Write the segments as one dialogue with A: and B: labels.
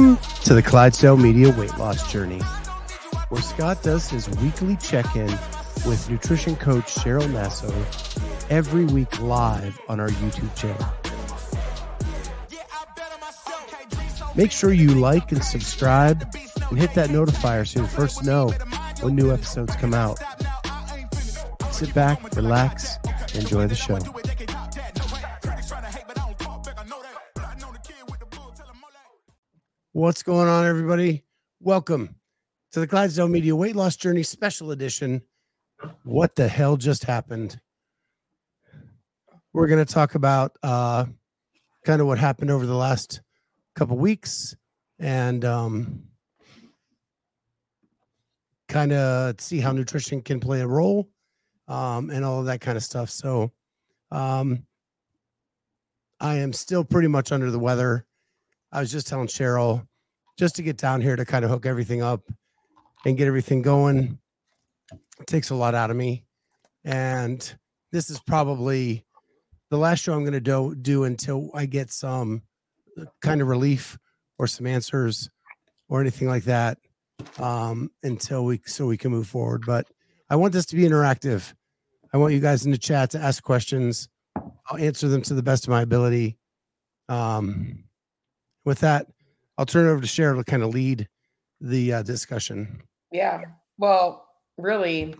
A: Welcome to the Clydesdale Media Weight Loss Journey, where Scott does his weekly check in with nutrition coach Cheryl Nasso every week live on our YouTube channel. Make sure you like and subscribe and hit that notifier so you first know when new episodes come out. Sit back, relax, enjoy the show. What's going on, everybody? Welcome to the Clydesdale Media Weight Loss Journey Special Edition. What the hell just happened? We're going to talk about uh, kind of what happened over the last couple weeks and um, kind of see how nutrition can play a role um, and all of that kind of stuff. So, um, I am still pretty much under the weather. I was just telling Cheryl just to get down here to kind of hook everything up and get everything going. It takes a lot out of me. And this is probably the last show I'm going to do, do until I get some uh, kind of relief or some answers or anything like that um, until we so we can move forward. But I want this to be interactive. I want you guys in the chat to ask questions. I'll answer them to the best of my ability. Um, with that, I'll turn it over to Cheryl to kind of lead the uh, discussion.
B: Yeah. Well, really,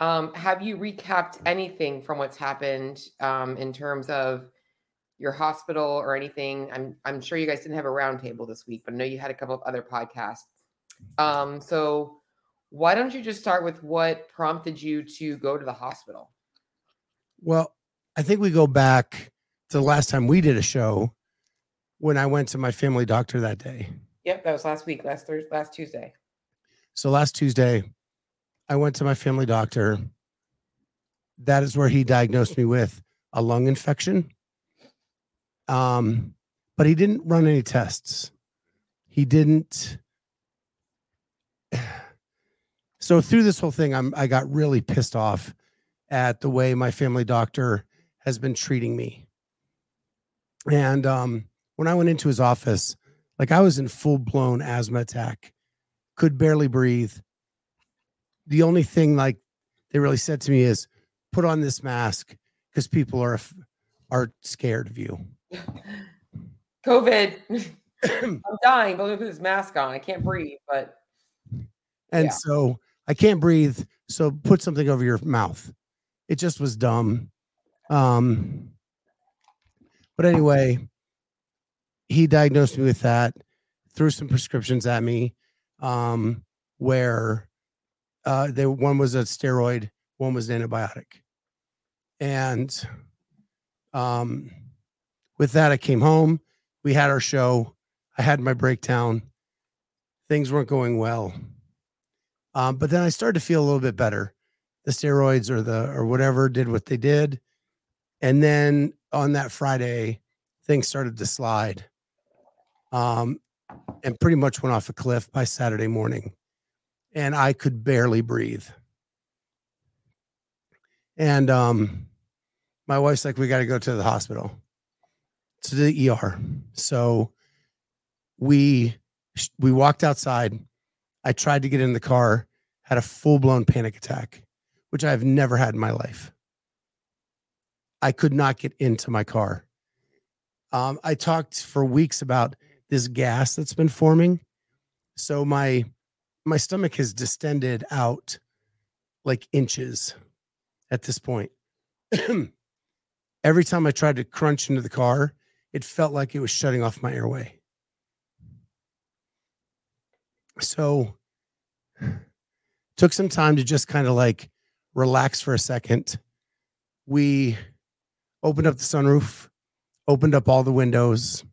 B: um, have you recapped anything from what's happened um, in terms of your hospital or anything? I'm I'm sure you guys didn't have a roundtable this week, but I know you had a couple of other podcasts. Um, so why don't you just start with what prompted you to go to the hospital?
A: Well, I think we go back to the last time we did a show when I went to my family doctor that day.
B: Yep, that was last week, last Thursday, last Tuesday.
A: So last Tuesday, I went to my family doctor. That is where he diagnosed me with a lung infection. Um, but he didn't run any tests. He didn't. So through this whole thing, I'm I got really pissed off at the way my family doctor has been treating me. And um, when I went into his office, like I was in full blown asthma attack, could barely breathe. The only thing like they really said to me is put on this mask because people are are scared of you.
B: COVID. I'm dying, but gonna put this mask on. I can't breathe, but
A: and
B: Yeah.
A: so I can't breathe. So put something over your mouth. It just was dumb. Um, but anyway, he diagnosed me with that, threw some prescriptions at me, um, where uh, they one was a steroid, one was an antibiotic, and um, with that, I came home. We had our show. I had my breakdown. Things weren't going well. Um, but then I started to feel a little bit better. The steroids or the or whatever did what they did. And then on that Friday, things started to slide. Um, and pretty much went off a cliff by Saturday morning. And I could barely breathe. And um, my wife's like, we got to go to the hospital, to the ER. So we we walked outside. I tried to get in the car, had a full blown panic attack, which I've never had in my life. I could not get into my car. Um, I talked for weeks about this gas that's been forming. So my my stomach has distended out like inches at this point. Every time I tried to crunch into the car, it felt like it was shutting off my airway. So took some time to just kind of like relax for a second. We opened up the sunroof, opened up all the windows.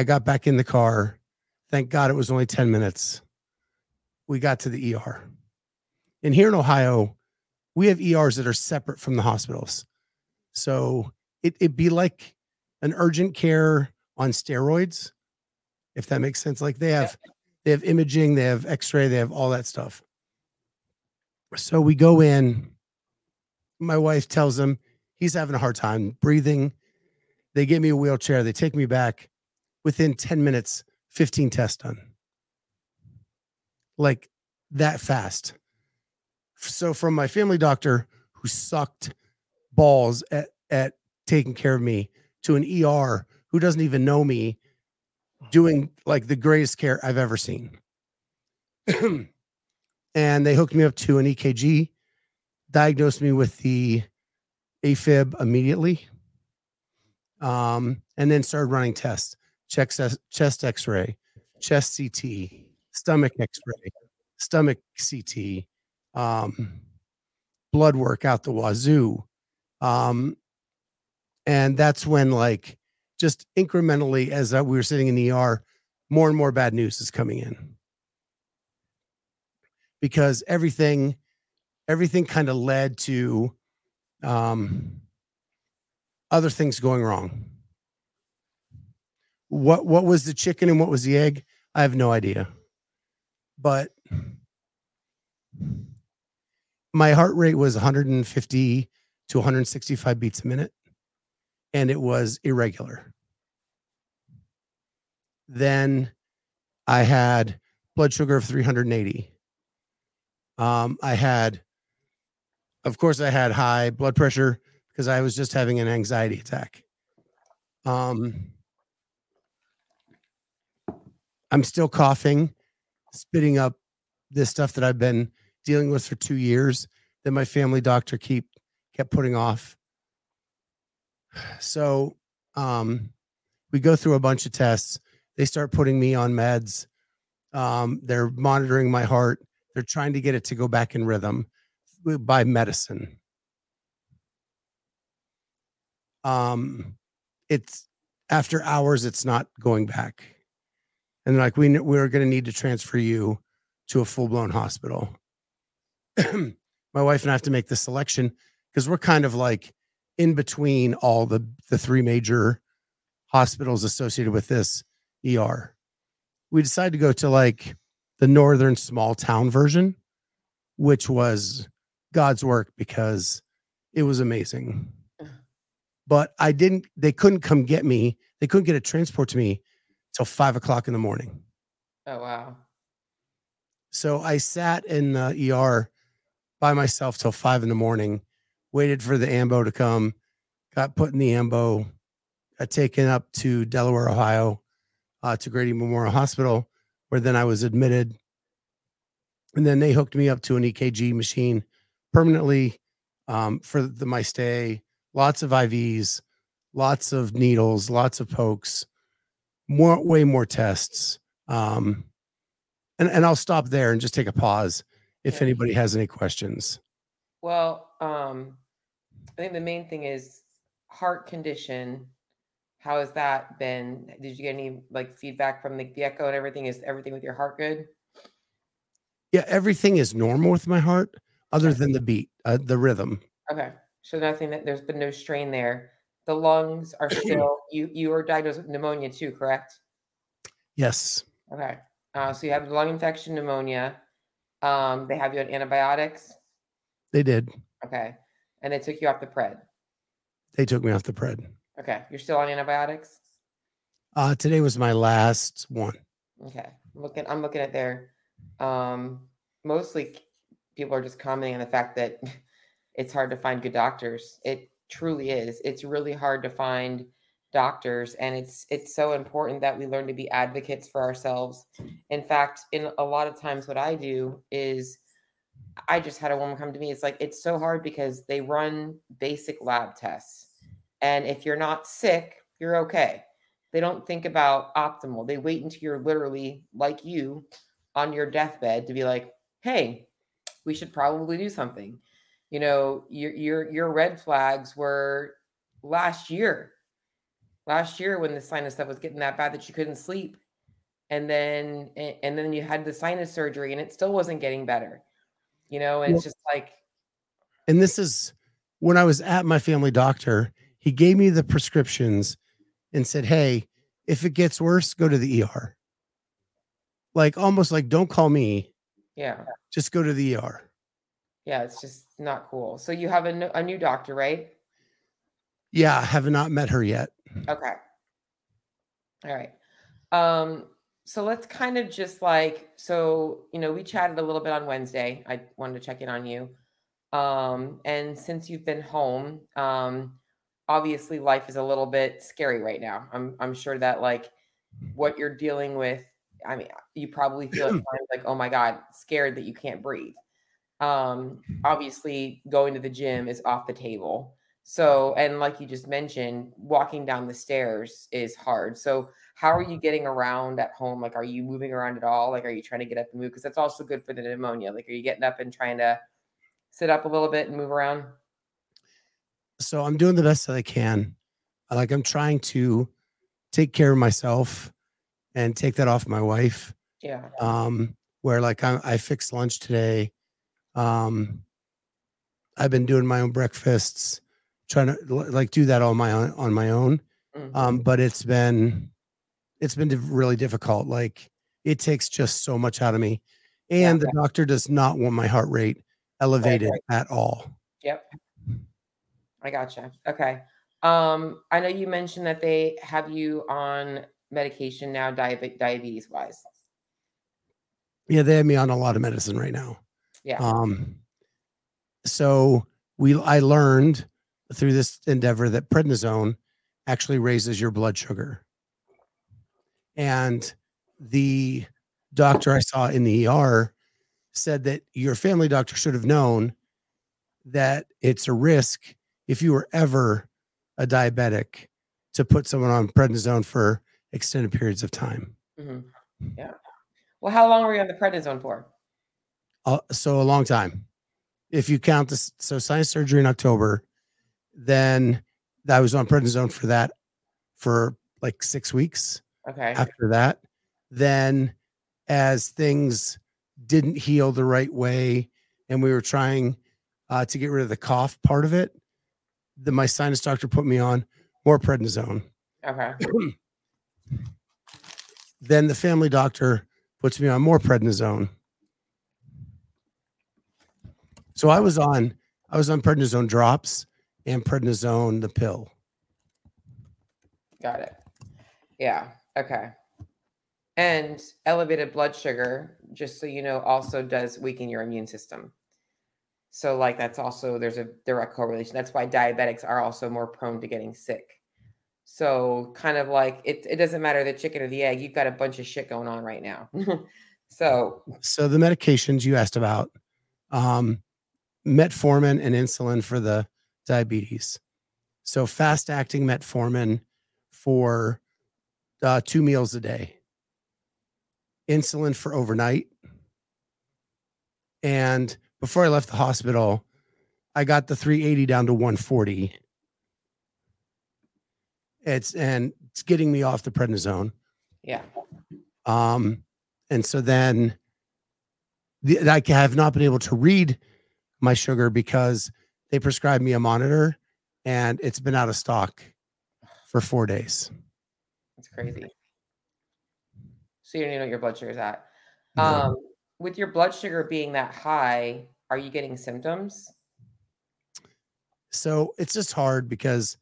A: I got back in the car. Thank God it was only 10 minutes. We got to the ER. And here in Ohio, we have ERs that are separate from the hospitals. So it, it'd be like an urgent care on steroids, if that makes sense. Like they have they have imaging, they have x-ray, they have all that stuff. So we go in. My wife tells him he's having a hard time breathing. They give me a wheelchair, they take me back. Within 10 minutes, 15 tests done. Like that fast. So from my family doctor who sucked balls at, at taking care of me to an ER who doesn't even know me doing like the greatest care I've ever seen. and they hooked me up to an EKG, diagnosed me with the AFib immediately, um, and then started running tests, chest, chest X-ray, chest CT, stomach X-ray, stomach CT, um, blood work out the wazoo. Um, and that's when like just incrementally as uh, we were sitting in the ER, more and more bad news is coming in because everything everything kind of led to um, other things going wrong. What what was the chicken and what was the egg? I have no idea. But my heart rate was 150 to 165 beats a minute and it was irregular. Then I had blood sugar of 380. Um, I had, of course, I had high blood pressure because I was just having an anxiety attack. Um, I'm still coughing, spitting up this stuff that I've been dealing with for two years that my family doctor keep kept putting off. So um, we go through a bunch of tests. They start putting me on meds. Um, they're monitoring my heart. They're trying to get it to go back in rhythm by medicine. Um, it's after hours, it's not going back. And they're like, we, we're going to need to transfer you to a full blown hospital. my wife and I have to make the selection because we're kind of like in between all the the three major hospitals associated with this ER. We decided to go to like the northern small town version, which was God's work because it was amazing. But I didn't, they couldn't come get me. They couldn't get a transport to me till five o'clock in the morning.
B: Oh, wow.
A: So I sat in the ER by myself till five in the morning, waited for the AMBO to come, got put in the AMBO, got taken up to Delaware, Ohio, uh, to Grady Memorial Hospital, where then I was admitted. And then they hooked me up to an EKG machine permanently um, for the, my stay. Lots of IVs, lots of needles, lots of pokes, more, way more tests. Um, and, and I'll stop there and just take a pause if anybody has any questions.
B: Well, um, I think the main thing is heart condition. How has that been? Did you get any like feedback from the, the echo and everything? Is everything with your heart good?
A: Yeah, everything is normal with my heart other than the beat, uh, the rhythm.
B: Okay. So nothing that there's been no strain there. The lungs are still you you were diagnosed with pneumonia too, correct?
A: Yes,
B: Okay. Uh, so you have lung infection, pneumonia. Um, they have you on antibiotics.
A: they did.
B: Okay. And they took you off the pred.
A: They took me off the pred.
B: Okay. You're still on antibiotics?
A: Uh, today was my last one.
B: Okay. I'm looking I'm looking at their um mostly people are just commenting on the fact that it's hard to find good doctors. It truly is. It's really hard to find doctors and it's it's so important that we learn to be advocates for ourselves. In fact, in a lot of times what I do is I just had a woman come to me. It's like it's so hard because they run basic lab tests. And if you're not sick, you're okay. They don't think about optimal. They wait until you're literally like you on your deathbed to be like, "Hey, we should probably do something." You know, your your your red flags were last year. Last year when the sinus stuff was getting that bad that you couldn't sleep. And then and then you had the sinus surgery and it still wasn't getting better. You know, and it's just like
A: And this is when I was at my family doctor, he gave me the prescriptions and said, Hey, if it gets worse, go to the ER. Like almost like, don't call me,
B: yeah.
A: just go to the ER.
B: Yeah, it's just not cool. So you have a, no- a new doctor, right?
A: Yeah, I have not met her yet.
B: Okay. All right. Um, so let's kind of just like so you know we chatted a little bit on wednesday i wanted to check in on you um and since you've been home um obviously life is a little bit scary right now i'm i'm sure that like what you're dealing with i mean you probably feel at times like oh my god scared that you can't breathe um obviously going to the gym is off the table so and like you just mentioned walking down the stairs is hard so how are you getting around at home? Like, are you moving around at all? Like, are you trying to get up and move? Because that's also good for the pneumonia. Like, are you getting up and trying to sit up a little bit and move around?
A: So I'm doing the best that I can. Like, I'm trying to take care of myself and take that off my wife.
B: Yeah.
A: Um, where like I, I fixed lunch today. Um, I've been doing my own breakfasts, trying to like do that on my own on my own. Mm-hmm. Um, but it's been it's been really difficult. Like it takes just so much out of me. And yeah, the doctor does not want my heart rate elevated right, right. at all.
B: Yep. I gotcha. Okay. Um, I know you mentioned that they have you on medication now, diabetes diabetes wise.
A: Yeah, they have me on a lot of medicine right now.
B: Yeah.
A: Um, so we I learned through this endeavor that prednisone actually raises your blood sugar. And the doctor I saw in the ER said that your family doctor should have known that it's a risk if you were ever a diabetic to put someone on prednisone for extended periods of time.
B: Mm-hmm. Yeah. Well, how long were you on the prednisone for?
A: Uh, so a long time. If you count this, so sinus surgery in October, then I was on prednisone for that for like six weeks.
B: Okay.
A: After that, then as things didn't heal the right way, and we were trying uh, to get rid of the cough part of it, the my sinus doctor put me on more prednisone.
B: Okay.
A: then the family doctor puts me on more prednisone. So I was on I was on prednisone drops and prednisone the pill.
B: Got it. Yeah. Okay. And elevated blood sugar, just so you know, also does weaken your immune system. So, like, that's also there's a direct correlation. That's why diabetics are also more prone to getting sick. So, kind of like it, it doesn't matter the chicken or the egg, you've got a bunch of shit going on right now. so,
A: so the medications you asked about, um, metformin and insulin for the diabetes. So, fast acting metformin for uh, two meals a day, insulin for overnight. And before I left the hospital, I got the 380 down to 140. It's and it's getting me off the prednisone.
B: Yeah.
A: Um, and so then the, I have not been able to read my sugar because they prescribed me a monitor and it's been out of stock for four days.
B: It's crazy. So you don't even know what your blood sugar is at. No. Um, with your blood sugar being that high, are you getting symptoms?
A: So it's just hard because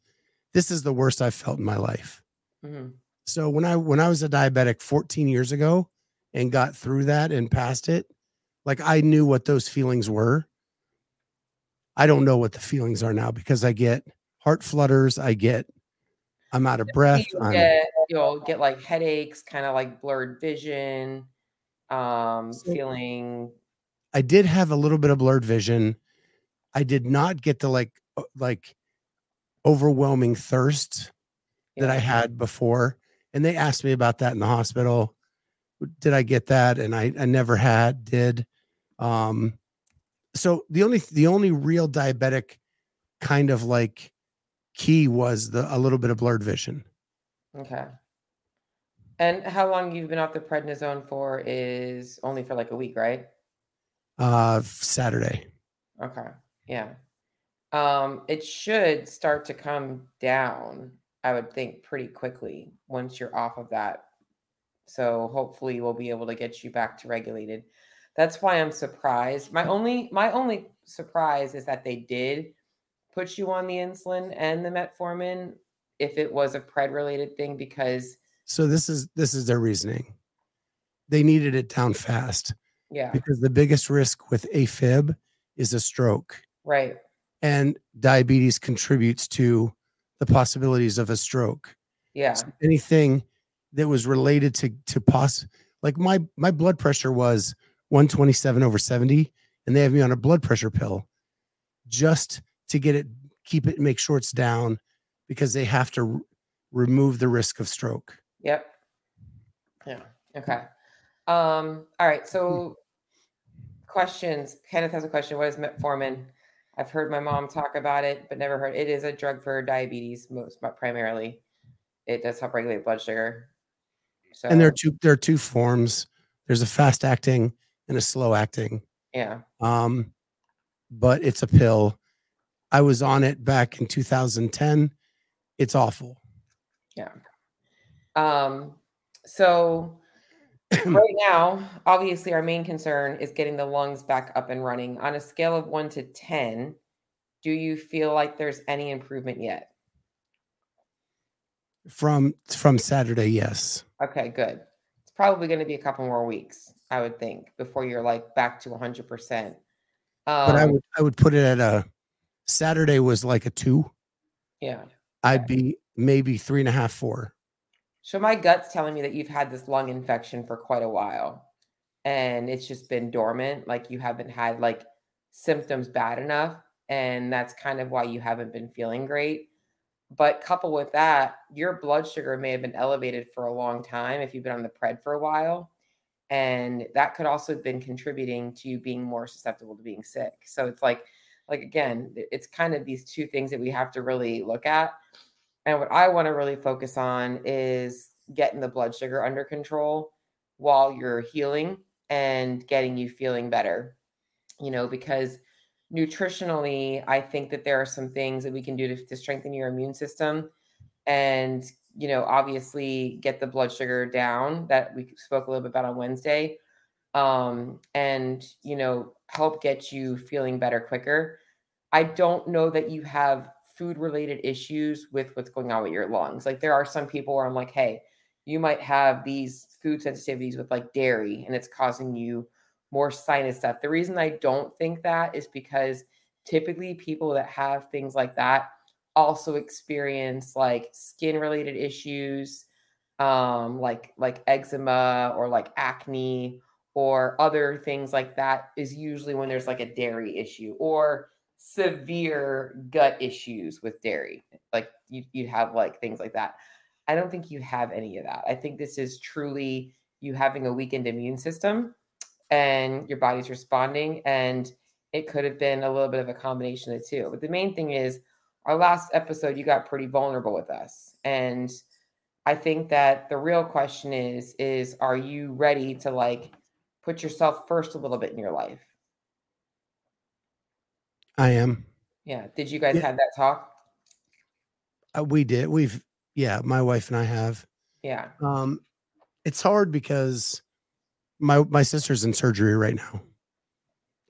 A: this is the worst I've felt in my life. Mm-hmm. So when I when I was a diabetic 14 years ago and got through that and passed it, like I knew what those feelings were. I don't know what the feelings are now because I get heart flutters, I get I'm out of breath.
B: You get, you'll get like headaches, kind of like blurred vision, um, so feeling.
A: I did have a little bit of blurred vision. I did not get the like like overwhelming thirst yeah. that I had before. And they asked me about that in the hospital. Did I get that? And I, I never had, did. Um, so the only the only real diabetic kind of like key was the a little bit of blurred vision.
B: Okay. And how long you've been off the prednisone for is only for like a week, right?
A: Uh Saturday.
B: Okay. Yeah. Um it should start to come down, I would think pretty quickly once you're off of that. So hopefully we'll be able to get you back to regulated. That's why I'm surprised. My only my only surprise is that they did put you on the insulin and the metformin if it was a pred related thing because
A: so this is this is their reasoning they needed it down fast
B: Yeah.
A: because the biggest risk with AFib is a stroke,
B: Right.
A: and diabetes contributes to the possibilities of a stroke.
B: Yeah.
A: So anything that was related to to pos like my my blood pressure was 127 over 70 and they have me on a blood pressure pill just to get it keep it make sure it's down because they have to r- remove the risk of stroke
B: Yep. Yeah. Okay. Um, all right.
A: Hmm.
B: So questions. Kenneth has a question. What is metformin? I've heard my mom talk about it, but never heard. It is a drug for diabetes, most but primarily. It does help regulate blood sugar. So
A: and there are two there are two forms there's a fast acting and a slow acting
B: yeah.
A: um but it's a pill i was on it back in 2010 it's awful
B: Yeah. Um, so right now, obviously, our main concern is getting the lungs back up and running. On a scale of one to 10, do you feel like there's any improvement yet?
A: from from saturday yes
B: Okay, good. It's probably going to be a couple more weeks, I would think, before you're like back to 100%. Um,
A: but I would I would put it at a Saturday was like a two.
B: yeah.
A: I'd be maybe three and a half, four.
B: So my gut's telling me that you've had this lung infection for quite a while and it's just been dormant. Like you haven't had like symptoms bad enough. And that's kind of why you haven't been feeling great. But coupled with that, your blood sugar may have been elevated for a long time if you've been on the pred for a while. And that could also have been contributing to you being more susceptible to being sick. So it's like, like again, it's kind of these two things that we have to really look at. And what I want to really focus on is getting the blood sugar under control while you're healing and getting you feeling better. You know, because nutritionally, I think that there are some things that we can do to, to strengthen your immune system and, you know, obviously get the blood sugar down that we spoke a little bit about on Wednesday. Um, and, you know, help get you feeling better quicker. I don't know that you have food related issues with what's going on with your lungs. Like there are some people where I'm like, hey, you might have these food sensitivities with like dairy and it's causing you more sinus stuff. The reason I don't think that is because typically people that have things like that also experience like skin related issues um like like eczema or like acne or other things like that is usually when there's like a dairy issue or severe gut issues with dairy like you you have like things like that. I don't think you have any of that. I think this is truly you having a weakened immune system and your body's responding and it could have been a little bit of a combination of the two. But the main thing is our last episode you got pretty vulnerable with us and i think that the real question is is are you ready to like put yourself first a little bit in your life
A: I am.
B: yeah did you guys
A: Yeah.
B: have that talk
A: Uh, we did. We've yeah, my wife and I have.
B: yeah
A: Um, it's hard because my my sister's in surgery right now.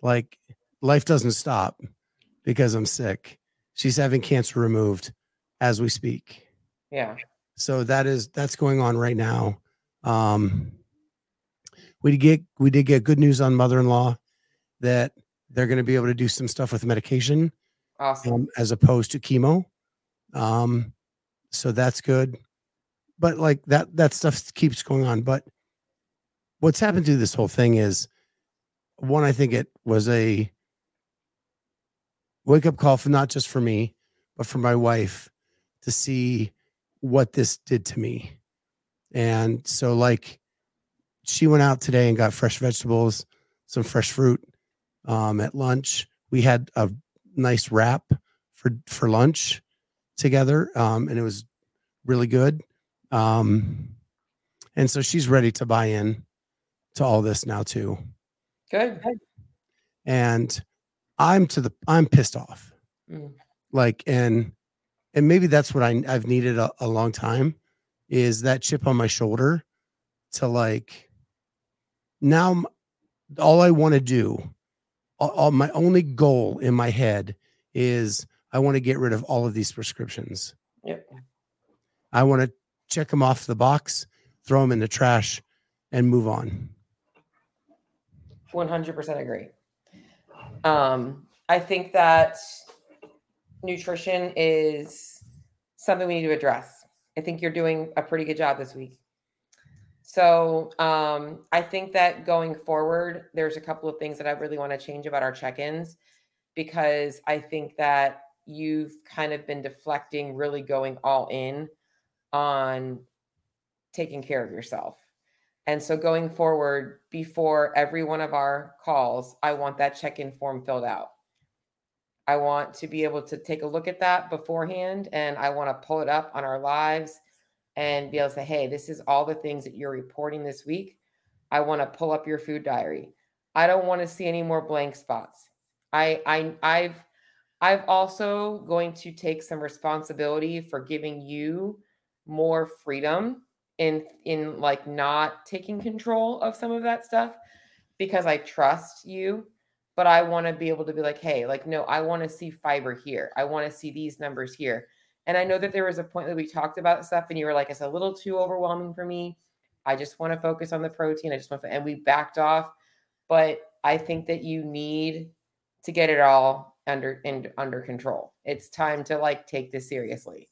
A: Like life doesn't stop because I'm sick. She's having cancer removed as we speak.
B: yeah.
A: So that is that's going on right now. Um we did get we did get good news on mother-in-law that they're going to be able to do some stuff with medication
B: awesome.
A: um, as opposed to chemo. Um so that's good. But like that that stuff keeps going on. But what's happened through this whole thing is one i think it was a wake up call for not just for me but for my wife to see what this did to me. And so like she went out today and got fresh vegetables some fresh fruit um, at lunch. We had a nice wrap for for lunch together um, and it was really good. Um, and so she's ready to buy in to all this now too.
B: Good.
A: And i'm to the i'm pissed off
B: Mm.
A: like and and maybe that's what I, i've needed a, a long time is that chip on my shoulder to like now all i want to do all, all- my only goal in my head is i want to get rid of all of these prescriptions
B: Yep.
A: i want to check them off the box throw them in the trash and move on.
B: 100% agree. Um, I think that nutrition is something we need to address. I think you're doing a pretty good job this week. So um, I think that going forward, there's a couple of things that I really want to change about our check ins because I think that you've kind of been deflecting, really going all in on taking care of yourself. And so going forward, before every one of our calls, I want that check in form filled out. I want to be able to take a look at that beforehand and I want to pull it up on our lives and be able to say, hey, this is all the things that you're reporting this week. I want to pull up your food diary. I don't want to see any more blank spots. I I I've I've also going to take some responsibility for giving you more freedom in in like not taking control of some of that stuff because I trust you but I want to be able to be like hey like no I want to see fiber here. I want to see these numbers here. And I know that there was a point that we talked about stuff and you were like it's a little too overwhelming for me. I just want to focus on the protein. I just want to, and we backed off. But I think that you need to get it all under in, under control. It's time to like take this seriously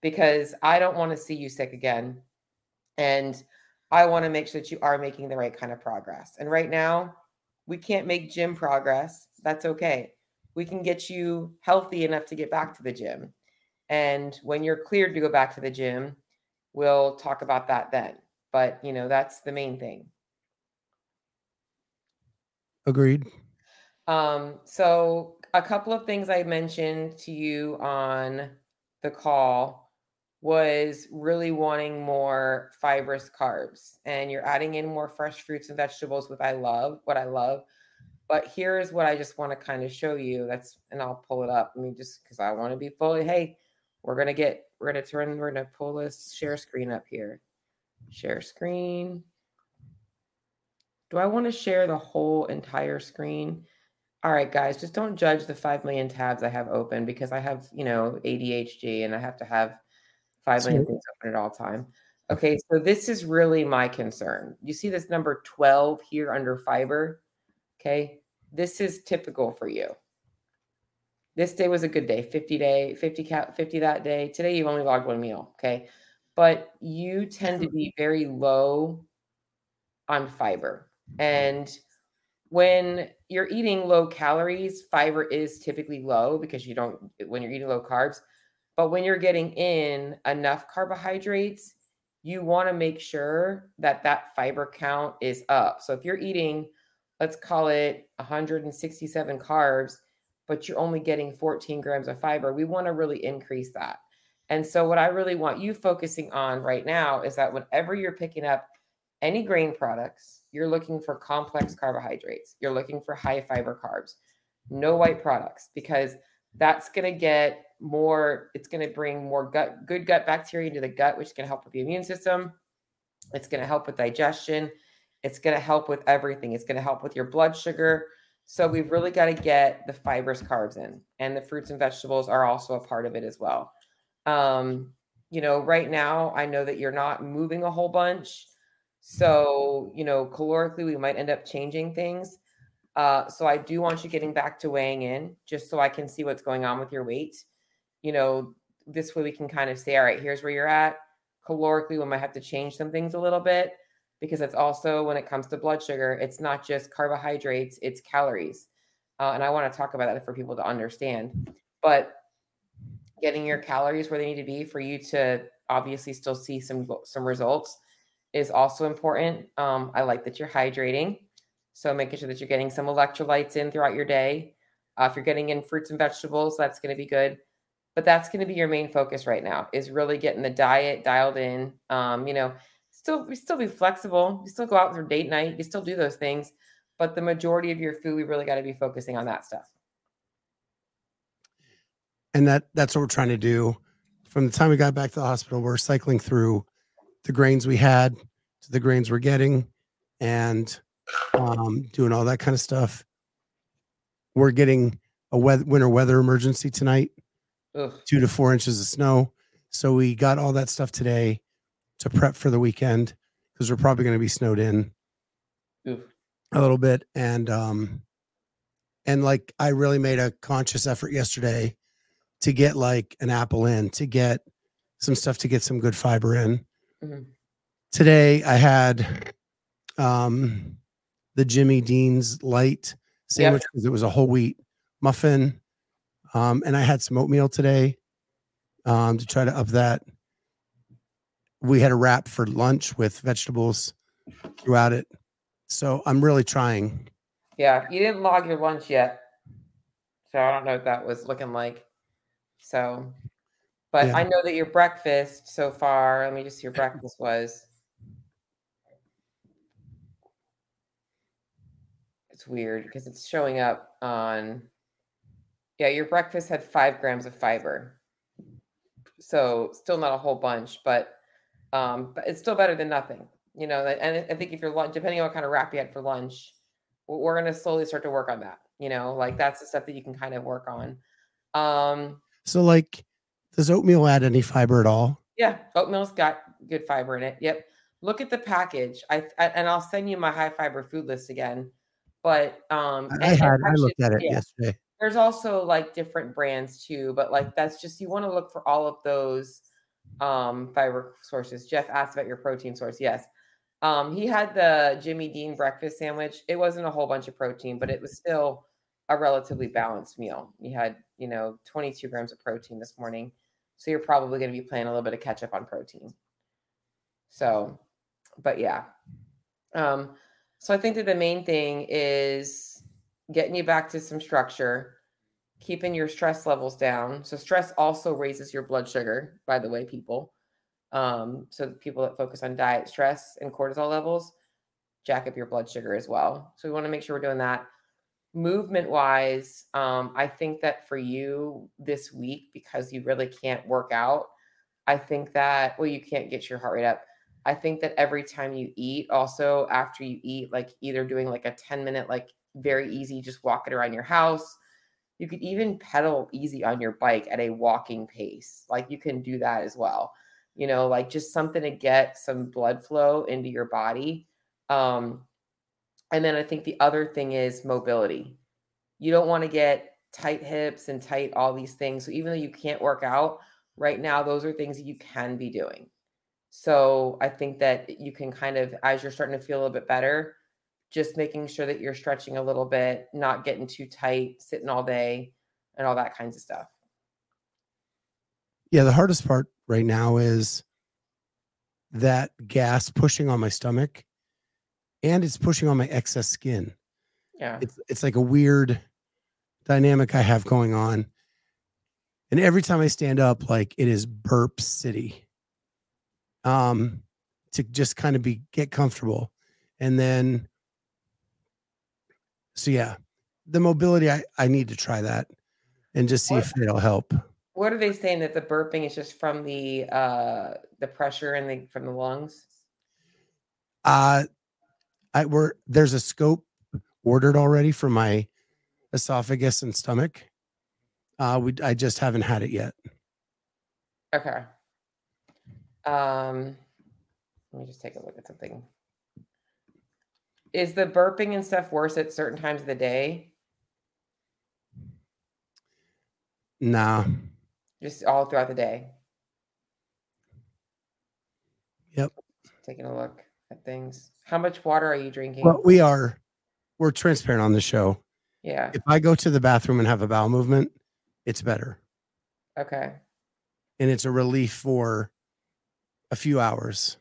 B: because I don't want to see you sick again and I want to make sure that you are making the right kind of progress. And right now, we can't make gym progress. That's okay. We can get you healthy enough to get back to the gym. And when you're cleared to go back to the gym, we'll talk about that then. But, you know, that's the main thing.
A: Agreed.
B: Um, so a couple of things I mentioned to you on the call was really wanting more fibrous carbs and you're adding in more fresh fruits and vegetables with i love what i love. But here's what i just want to kind of show you that's and i'll pull it up i mean just because i want to be fully hey we're gonna get we're gonna turn we're gonna pull this share screen up here. Share screen. Do i want to share the whole entire screen? All right guys just don't judge the 5 million tabs i have open because i have you know adhd and i have to have things open at all time. Okay, so this is really my concern. You see this number 12 here under fiber? Okay, this is typical for you. This day was a good day, 50 day, 50 cat, 50 that day. Today you've only logged one meal. Okay, but you tend to be mm-hmm. very low on fiber. And when you're eating low calories, fiber is typically low because you don't, when you're eating low carbs, but when you're getting in enough carbohydrates, you want to make sure that that fiber count is up. So if you're eating, let's call it 167 carbs, but you're only getting 14 grams of fiber, we want to really increase that. And so, what I really want you focusing on right now is that whenever you're picking up any grain products, you're looking for complex carbohydrates, you're looking for high fiber carbs, no white products, because that's going to get more it's going to bring more gut good gut bacteria into the gut which can help with the immune system. It's going to help with digestion. It's going to help with everything. It's going to help with your blood sugar. So we've really got to get the fibrous carbs in and the fruits and vegetables are also a part of it as well. Um you know right now i know that you're not moving a whole bunch. So you know calorically we might end up changing things. Uh, so I do want you getting back to weighing in just so I can see what's going on with your weight you know, this way we can kind of say, all right, here's where you're at. Calorically, we might have to change some things a little bit because it's also when it comes to blood sugar, it's not just carbohydrates, it's calories. Uh, and I want to talk about that for people to understand. But getting your calories where they need to be for you to obviously still see some some results is also important. Um, I like that you're hydrating, so making sure that you're getting some electrolytes in throughout your day. Uh, if you're getting in fruits and vegetables, that's going to be good but that's going to be your main focus right now is really getting the diet dialed in um, you know still we still be flexible you still go out for date night you still do those things but the majority of your food we really got to be focusing on that stuff.
A: And that that's what we're trying to do. From the time we got back to the hospital we're cycling through the grains we had to the grains we're getting and um, doing all that kind of stuff. We're getting a weather, winter weather emergency tonight Ugh. two to four inches of snow. So we got all that stuff today to prep for the weekend. because we're probably going to be snowed in
B: Oof.
A: a little bit and um and like i really made a conscious effort yesterday to get like an apple in to get some stuff to get some good fiber in
B: Mhm.
A: today i had um the jimmy dean's light sandwich because it was a whole wheat muffin um and i had some oatmeal today um to try to up that we had a wrap for lunch with vegetables throughout it so i'm really trying
B: Yeah, you didn't log your lunch yet. So I don't know what that was looking like. So, but
A: Yeah.
B: I know that your breakfast so far, let me just see your breakfast was. It's weird because it's showing up on, yeah, your breakfast had five grams of fiber. So still not a whole bunch, but um, but it's still better than nothing, you know. And I think if you're lunch, depending on what kind of wrap you had for lunch, we're going to slowly start to work on that you know like that's the stuff that you can kind of work on um
A: so like does oatmeal add any fiber at all
B: yeah oatmeal's got good fiber in it yep look at the package i, I and i'll send you my high fiber food list again but um
A: i, I had i
B: actually-
A: looked at it
B: yeah,
A: yesterday
B: there's also like different brands too but like that's just you want to look for all of those um fiber sources. Jeff asked about your protein source yes. Um he had the jimmy dean breakfast sandwich. It wasn't a whole bunch of protein but it was still a relatively balanced meal. You had you know 22 grams of protein this morning so you're probably going to be playing a little bit of catch up on protein. So but yeah. Um so i think that the main thing is getting you back to some structure keeping your stress levels down. So stress also raises your blood sugar by the way people. Um so people that focus on diet stress and cortisol levels jack up your blood sugar as well. So we want to make sure we're doing that. Movement wise um i think that for you this week because you really can't work out i think that well you can't get your heart rate up. I think that every time you eat also after you eat like either doing like a 10 minute like very easy just walking around your house you could even pedal easy on your bike at a walking pace like you can do that as well you know like just something to get some blood flow into your body um and then I think the other thing is mobility. You don't want to get tight hips and tight all these things. So even though you can't work out right now, those are things that you can be doing. So I think that you can kind of, as you're starting to feel a little bit better, just making sure that you're stretching a little bit, not getting too tight, sitting all day, and all that kinds of stuff.
A: yeah the hardest part right now is that gas pushing on my stomach and it's pushing on my excess skin
B: Yeah.
A: it's it's like a weird dynamic I have going on. And every time I stand up, like it is burp city. Um, to just kind of be get comfortable. And then so yeah, the mobility, I, I need to try that and just see if it'll help.
B: What are they saying that the burping is just from the uh the pressure and the from the lungs?
A: Uh I were there's a scope ordered already for my esophagus and stomach. Uh we I just haven't had it yet.
B: Okay. Um, let me just take a look at something. Is the burping and stuff worse at certain times of the day?
A: Nah.
B: Just all throughout the day?
A: Yep.
B: Taking a look at things. How much water are you drinking?
A: Well, we are we're transparent on the show.
B: yeah.
A: If I go to the bathroom and have a bowel movement, it's better.
B: Okay.
A: And it's a relief for a few hours.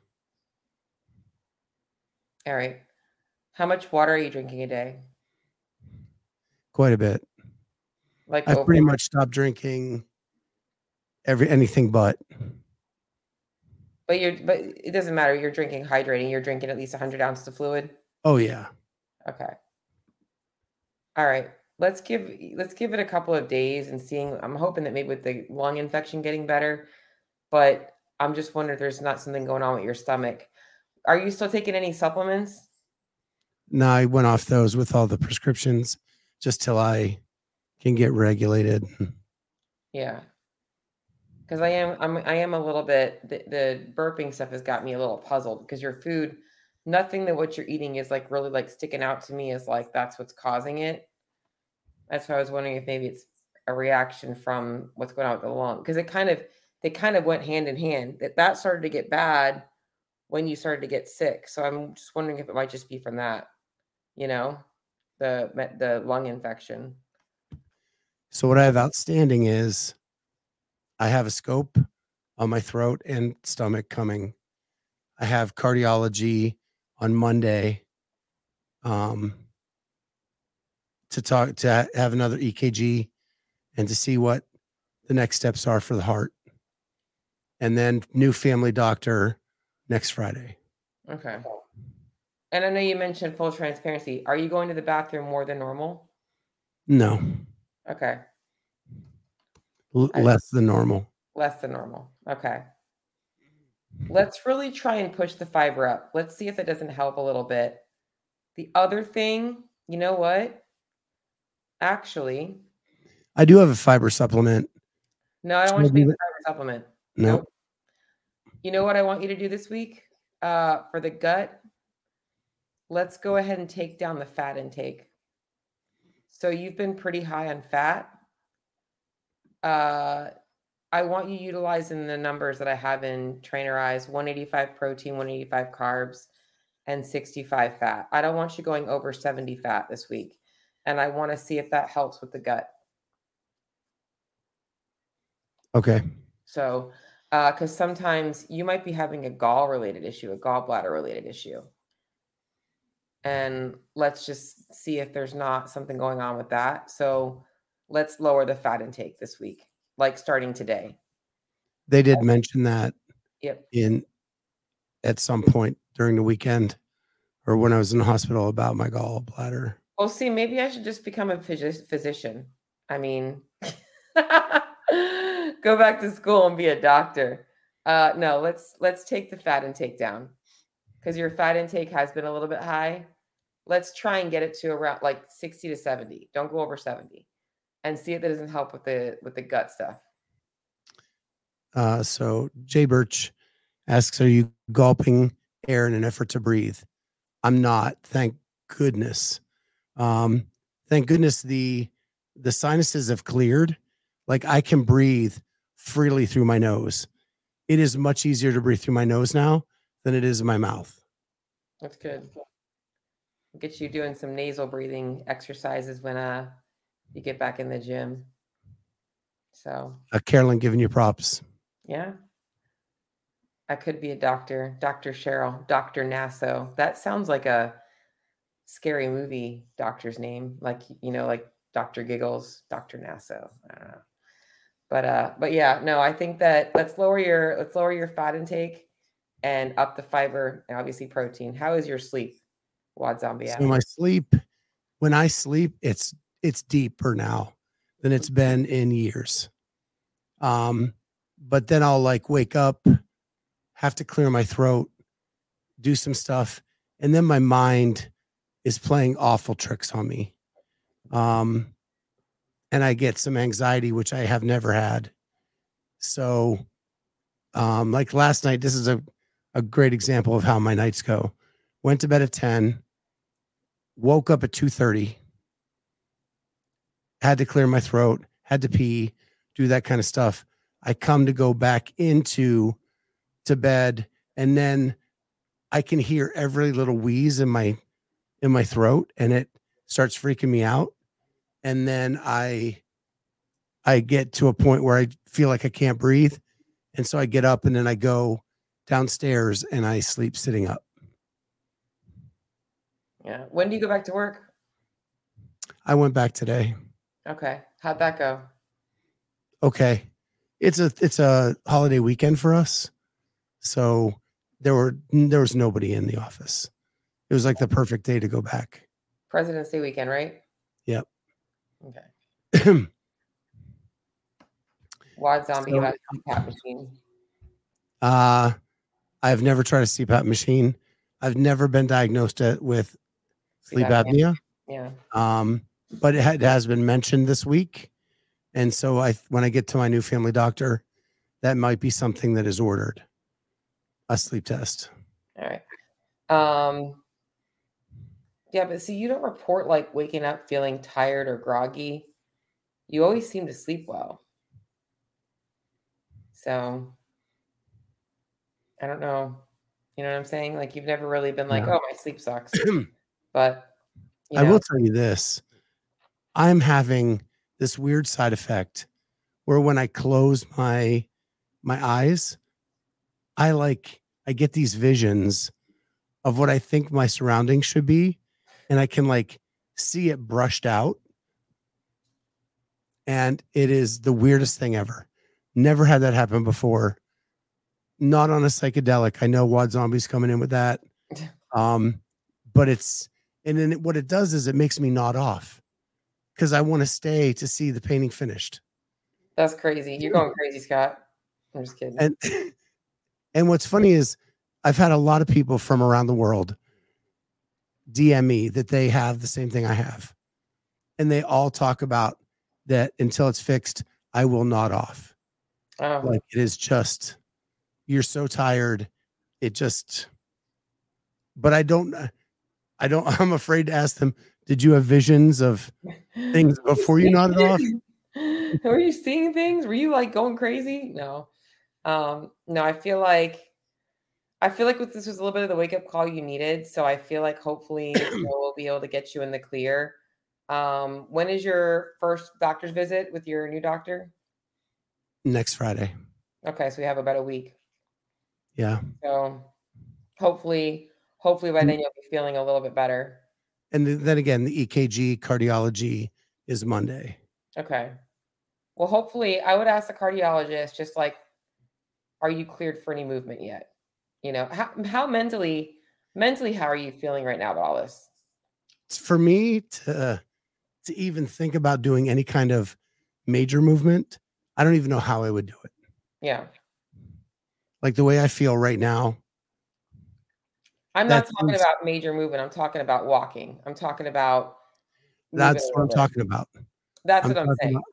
B: All right. How much water are you drinking a day?
A: Quite a bit.
B: Like over-
A: pretty much stopped drinking every anything but.
B: but you're but it doesn't matter. You're drinking hydrating. You're drinking at least 100 ounces of fluid.
A: Oh yeah.
B: Okay. All right. Let's give let's give it a couple of days and seeing. I'm hoping that maybe with the lung infection getting better, but I'm just wondering if there's not something going on with your stomach. Are you still taking any supplements?
A: No, I went off those with all the prescriptions just till I can get regulated.
B: Yeah. Because I am I'm I am a little bit the, the burping stuff has got me a little puzzled because your food nothing that what you're eating is like really like sticking out to me is like that's what's causing it. That's why I was wondering if maybe it's a reaction from what's going on with the lung because it kind of they kind of went hand in hand. That that started to get bad when you started to get sick. So I'm just wondering if it might just be from that, you know, the the lung infection.
A: So what I have outstanding is I have a scope on my throat and stomach coming. I have cardiology on Monday um, to talk to have another EKG and to see what the next steps are for the heart. And then new family doctor next Friday.
B: Okay. And I know you mentioned full transparency. Are you going to the bathroom more than normal?
A: No.
B: Okay.
A: L- less than normal.
B: Less than normal. Okay. Let's really try and push the fiber up. Let's see if it doesn't help a little bit. The other thing, you know what? Actually,
A: I do have a fiber supplement.
B: No, I don't want you to take a fiber supplement.
A: No. Nope.
B: You know what I want you to do this week uh, for the gut? Let's go ahead and take down the fat intake. So you've been pretty high on fat. Uh, I want you utilizing the numbers that I have in Trainerize 185 protein, 185 carbs, and 65 fat. I don't want you going over 70 fat this week. And I want to see if that helps with the gut.
A: Okay.
B: So, because uh, sometimes you might be having a gall related issue, a gallbladder related issue. And let's just see if there's not something going on with that. So, let's lower the fat intake this week like starting today.
A: They did mention that
B: yep.
A: in at some point during the weekend or when I was in the hospital about my gallbladder.
B: Well, see, maybe I should just become a phys- physician. I mean, go back to school and be a doctor. Uh, no, let's let's take the fat intake down because your fat intake has been a little bit high. Let's try and get it to around like 60 to 70. Don't go over 70 and see if that doesn't help with the with the gut stuff.
A: Uh, so Jay Birch asks, "Are you gulping air in an effort to breathe?" I'm not. Thank goodness. Um, thank goodness the the sinuses have cleared. Like I can breathe freely through my nose. It is much easier to breathe through my nose now than it is in my mouth.
B: That's good. Get you doing some nasal breathing exercises when uh you get back in the gym. So,
A: uh, Carolyn giving you props.
B: Yeah. I could be a doctor, Dr. Cheryl, Dr. Nasso. That sounds like a scary movie doctor's name, like, you know, like Dr. Giggles, Dr. Nasso. I don't know. But uh but yeah, no, I think that let's lower your let's lower your fat intake and up the fiber and obviously protein. How is your sleep? Wad zombie.
A: So my sleep when I sleep, it's it's deeper now than it's been in years. Um, but then I'll like wake up, have to clear my throat, do some stuff, and then my mind is playing awful tricks on me. Um, and I get some anxiety, which I have never had. So, um, like last night, this is a, a great example of how my nights go. Went to bed at 10, woke up at 2:30 had to clear my throat, had to pee, do that kind of stuff. I come to go back into to bed and then I can hear every little wheeze in my in my throat and it starts freaking me out. And then I I get to a point where I feel like I can't breathe. And so I get up and then I go downstairs and I sleep sitting up.
B: Yeah. When do you go back to work?
A: I went back today.
B: Okay. How'd that go?
A: Okay. It's a it's a holiday weekend for us. So there were there was nobody in the office. It was like the perfect day to go back.
B: President's Day weekend, right?
A: Yep.
B: Okay. Why zombie so, about CPAP machine?
A: Uh I've never tried a CPAP machine. I've never been diagnosed with sleep apnea.
B: Yeah.
A: Um but it, it has been mentioned this week. And so I when I get to my new family doctor, that might be something that is ordered. A sleep test.
B: All right. Um, yeah, but see, you don't report like waking up feeling tired or groggy. You always seem to sleep well. So I don't know. You know what I'm saying? Like you've never really been like,
A: Yeah.
B: oh, my sleep sucks. but
A: I
B: know,
A: will tell you this. I'm having this weird side effect where when I close my my eyes, I like I get these visions of what I think my surroundings should be and I can like see it brushed out. And it is the weirdest thing ever. Never had that happen before. Not on a psychedelic. I know Wad Zombie's coming in with that. Um, but it's and then it, what it does is it makes me nod off because I want to stay to see the painting finished.
B: that's crazy. You're going crazy, Scott. I'm just kidding.
A: And and what's funny is I've had a lot of people from around the world DM me that they have the same thing I have. And they all talk about that until it's fixed, I will nod off.
B: oh,
A: Like it is just you're so tired. It just but I don't I don't I'm afraid to ask them, did you have visions of things before you nodded off?
B: Were you seeing things? Were you like going crazy? No. Um, no, I feel like I feel like this was a little bit of the wake up call you needed. So I feel like hopefully we'll be able to get you in the clear. Um, when is your first doctor's visit with your new doctor?
A: next Friday.
B: Okay, so we have about a week.
A: Yeah.
B: So hopefully, hopefully by then you'll be feeling a little bit better.
A: And then again, the EKG cardiology is Monday.
B: Okay. Well, hopefully, I would ask the cardiologist just like, are you cleared for any movement yet? You know, how, how mentally, mentally, how are you feeling right now about all this?
A: For me to to even think about doing any kind of major movement, I don't even know how I would do it.
B: Yeah.
A: Like the way I feel right now,
B: I'm not talking
A: seems-
B: about major movement. I'm talking about walking. I'm talking about.
A: that's what I'm talking about.
B: That's
A: I'm
B: what I'm saying.
A: about-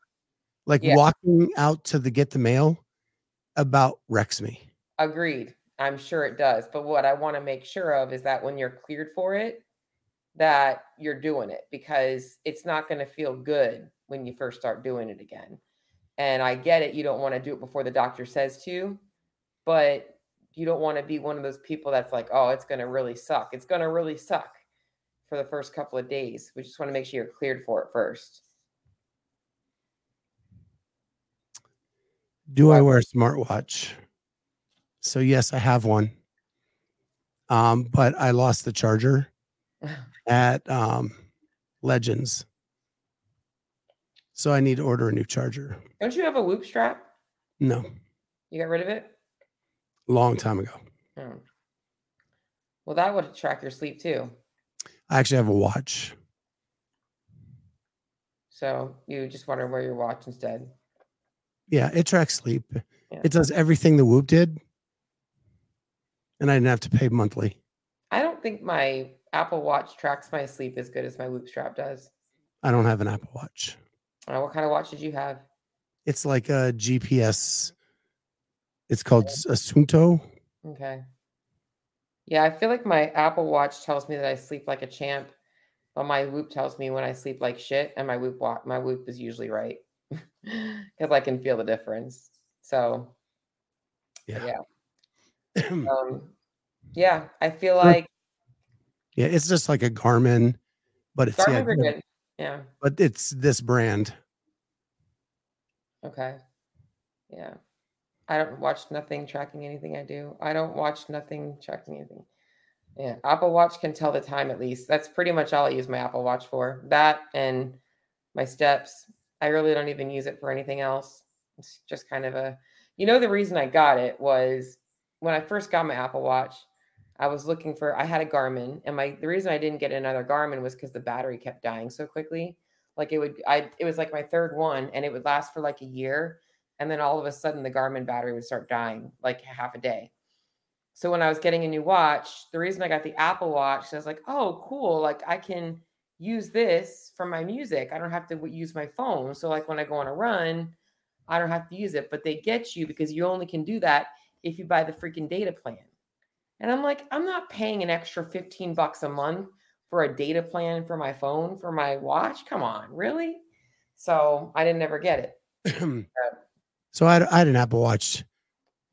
A: Like
B: Yeah.
A: walking out to the get the mail about wrecks me.
B: Agreed. I'm sure it does. But what I want to make sure of is that when you're cleared for it, that you're doing it because it's not going to feel good when you first start doing it again. And I get it. You don't want to do it before the doctor says to, but you don't want to be one of those people that's like, oh, it's going to really suck. It's going to really suck for the first couple of days. We just want to make sure you're cleared for it first.
A: Do I wear a smartwatch? So yes, I have one. Um, but I lost the charger at um Legends. So I need to order a new charger.
B: Don't you have a whoop strap?
A: No,
B: You got rid of it?
A: Long time ago.
B: Hmm. Well, that would track your sleep too.
A: I actually have a watch.
B: So you just want to wear your watch instead.
A: Yeah, it tracks sleep.
B: Yeah.
A: It does everything the Whoop did. And I didn't have to pay monthly.
B: I don't think my Apple Watch tracks my sleep as good as my Whoop strap does.
A: I don't have an Apple Watch.
B: Uh, what kind of watch did you have?
A: It's like a GPS. It's called a Suunto.
B: Okay. Yeah, I feel like my Apple Watch tells me that I sleep like a champ, but my Whoop tells me when I sleep like shit, and my Whoop wa- my Whoop is usually right because I can feel the difference. So
A: Yeah.
B: yeah, um, yeah, I feel like
A: yeah, it's just like a Garmin, but it's yeah,
B: good. Yeah.
A: but it's this brand.
B: Okay. Yeah. I don't watch nothing tracking anything I do. I don't watch nothing tracking anything. Yeah. Apple Watch can tell the time at least. That's pretty much all I use my Apple Watch for. That and my steps. I really don't even use it for anything else. It's just kind of a, you know, the reason I got it was when I first got my Apple Watch, I was looking for, I had a Garmin and my, the reason I didn't get another Garmin was because the battery kept dying so quickly. Like it would, I, it was like my third one and it would last for like a year. And then all of a sudden the Garmin battery would start dying like half a day. So when I was getting a new watch, the reason I got the Apple Watch, I was like, oh, cool. Like I can use this for my music. I don't have to use my phone. So like when I go on a run, I don't have to use it. But they get you because you only can do that if you buy the freaking data plan. And I'm like, I'm not paying an extra 15 bucks a month for a data plan for my phone, for my watch. Come on, really? So I didn't ever get it.
A: so I, I had an Apple Watch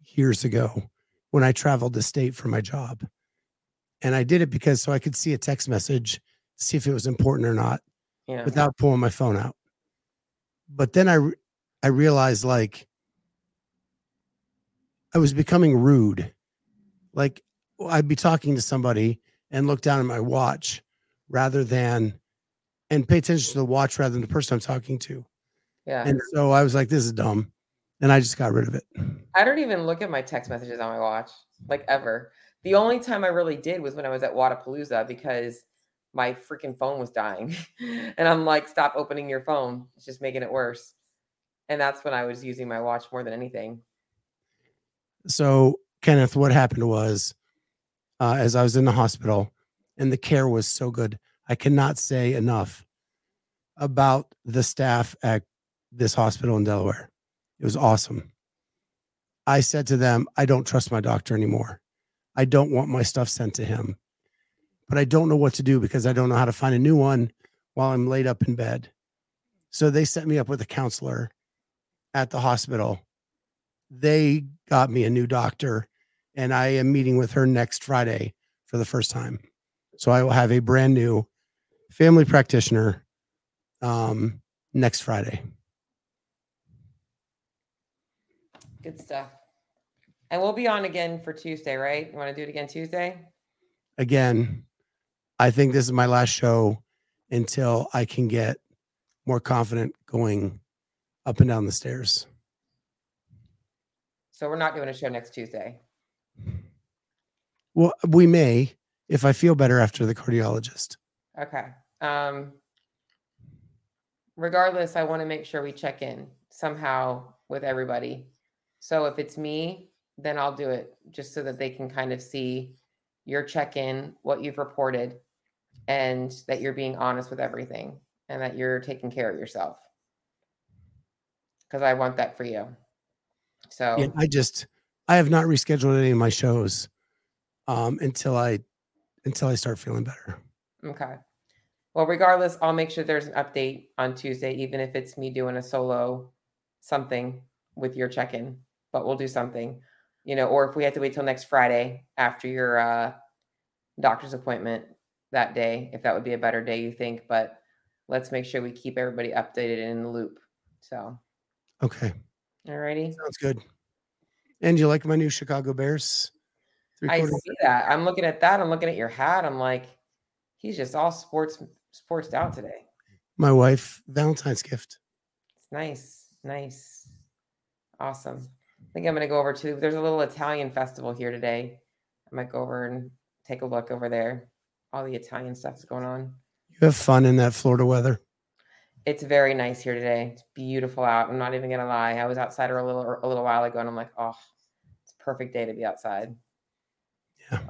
A: years ago when I traveled the state for my job. And I did it because so I could see a text message, see if it was important or not
B: Yeah.
A: without pulling my phone out. But then I I realized like I was becoming rude. Like I'd be talking to somebody and look down at my watch rather than and pay attention to the watch rather than the person I'm talking to.
B: yeah.
A: And so I was like, this is dumb. And I just got rid of it.
B: I don't even look at my text messages on my watch, like ever. The only time I really did was when I was at Wodapalooza because my freaking phone was dying. and I'm like, stop opening your phone. It's just making it worse. And that's when I was using my watch more than anything.
A: So, Kenneth, what happened was uh, as I was in the hospital and the care was so good, I cannot say enough about the staff at this hospital in Delaware. It was awesome. I said to them, I don't trust my doctor anymore. I don't want my stuff sent to him, but I don't know what to do because I don't know how to find a new one while I'm laid up in bed. So they set me up with a counselor at the hospital. They got me a new doctor, and I am meeting with her next Friday for the first time. So I will have a brand new family practitioner um, next Friday.
B: Good stuff. And we'll be on again for Tuesday, right? You want to do it again Tuesday?
A: Again, I think this is my last show until I can get more confident going up and down the stairs.
B: So we're not doing a show next Tuesday.
A: Well, we may if I feel better after the cardiologist.
B: Okay. Um regardless, I want to make sure we check in somehow with everybody. So if it's me, then I'll do it just so that they can kind of see your check-in, what you've reported, and that you're being honest with everything and that you're taking care of yourself. Because I want that for you. So
A: Yeah, I just I have not rescheduled any of my shows um, until I until I start feeling better.
B: Okay. Well, regardless, I'll make sure there's an update on Tuesday, even if it's me doing a solo something with your check in, but we'll do something, you know, or if we have to wait till next Friday after your uh, doctor's appointment that day, if that would be a better day, you think. But let's make sure we keep everybody updated and in the loop. So,
A: Okay,
B: all righty.
A: sounds good. And you like my new Chicago Bears?
B: I see that. I'm looking at that. I'm looking at your hat. I'm like, he's just all sports sportsed out today.
A: my wife Valentine's gift.
B: It's nice, nice, awesome. I think I'm gonna go over to. There's a little Italian festival here today. I might go over and take a look over there. All the Italian stuff's going on.
A: You have fun in that Florida weather.
B: It's very nice here today. It's beautiful out. I'm not even gonna lie. I was outside a little a little while ago, and I'm like, oh, it's a perfect day to be outside.
A: Yeah,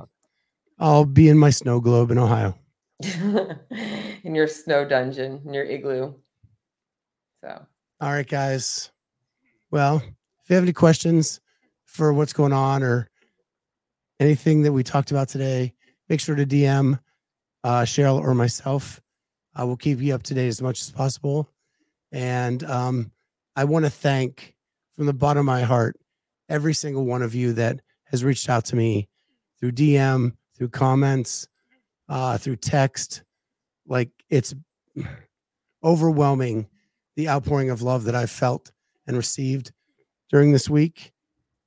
A: I'll be in my snow globe in Ohio.
B: in your snow dungeon, in your igloo. So
A: All right, guys. Well, if you have any questions for what's going on or anything that we talked about today, make sure to DM uh, Cheryl or myself. I will keep you up to date as much as possible. And um, I want to thank from the bottom of my heart every single one of you that has reached out to me through DM, through comments, uh, through text. Like it's overwhelming the outpouring of love that I've felt and received during this week.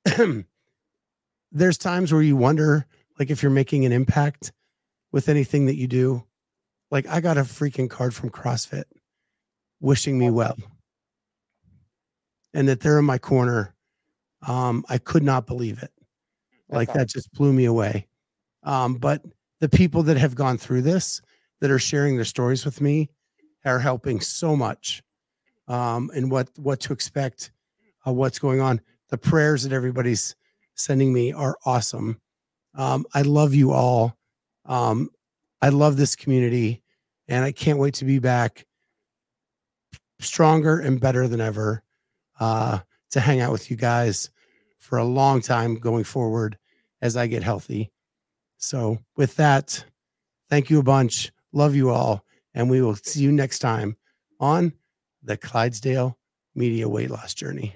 A: There's times where you wonder, like, if you're making an impact with anything that you do. Like, I got a freaking card from CrossFit wishing me well and that they're in my corner. Um, I could not believe it. Like, that just blew me away. Um, but the people that have gone through this, that are sharing their stories with me, are helping so much um, and what what to expect, what's going on. The prayers that everybody's sending me are awesome. Um, I love you all. Um, I love this community, and I can't wait to be back stronger and better than ever uh, to hang out with you guys for a long time going forward as I get healthy. So, with that, thank you a bunch. Love you all. And we will see you next time on the Clydesdale Media Weight Loss Journey.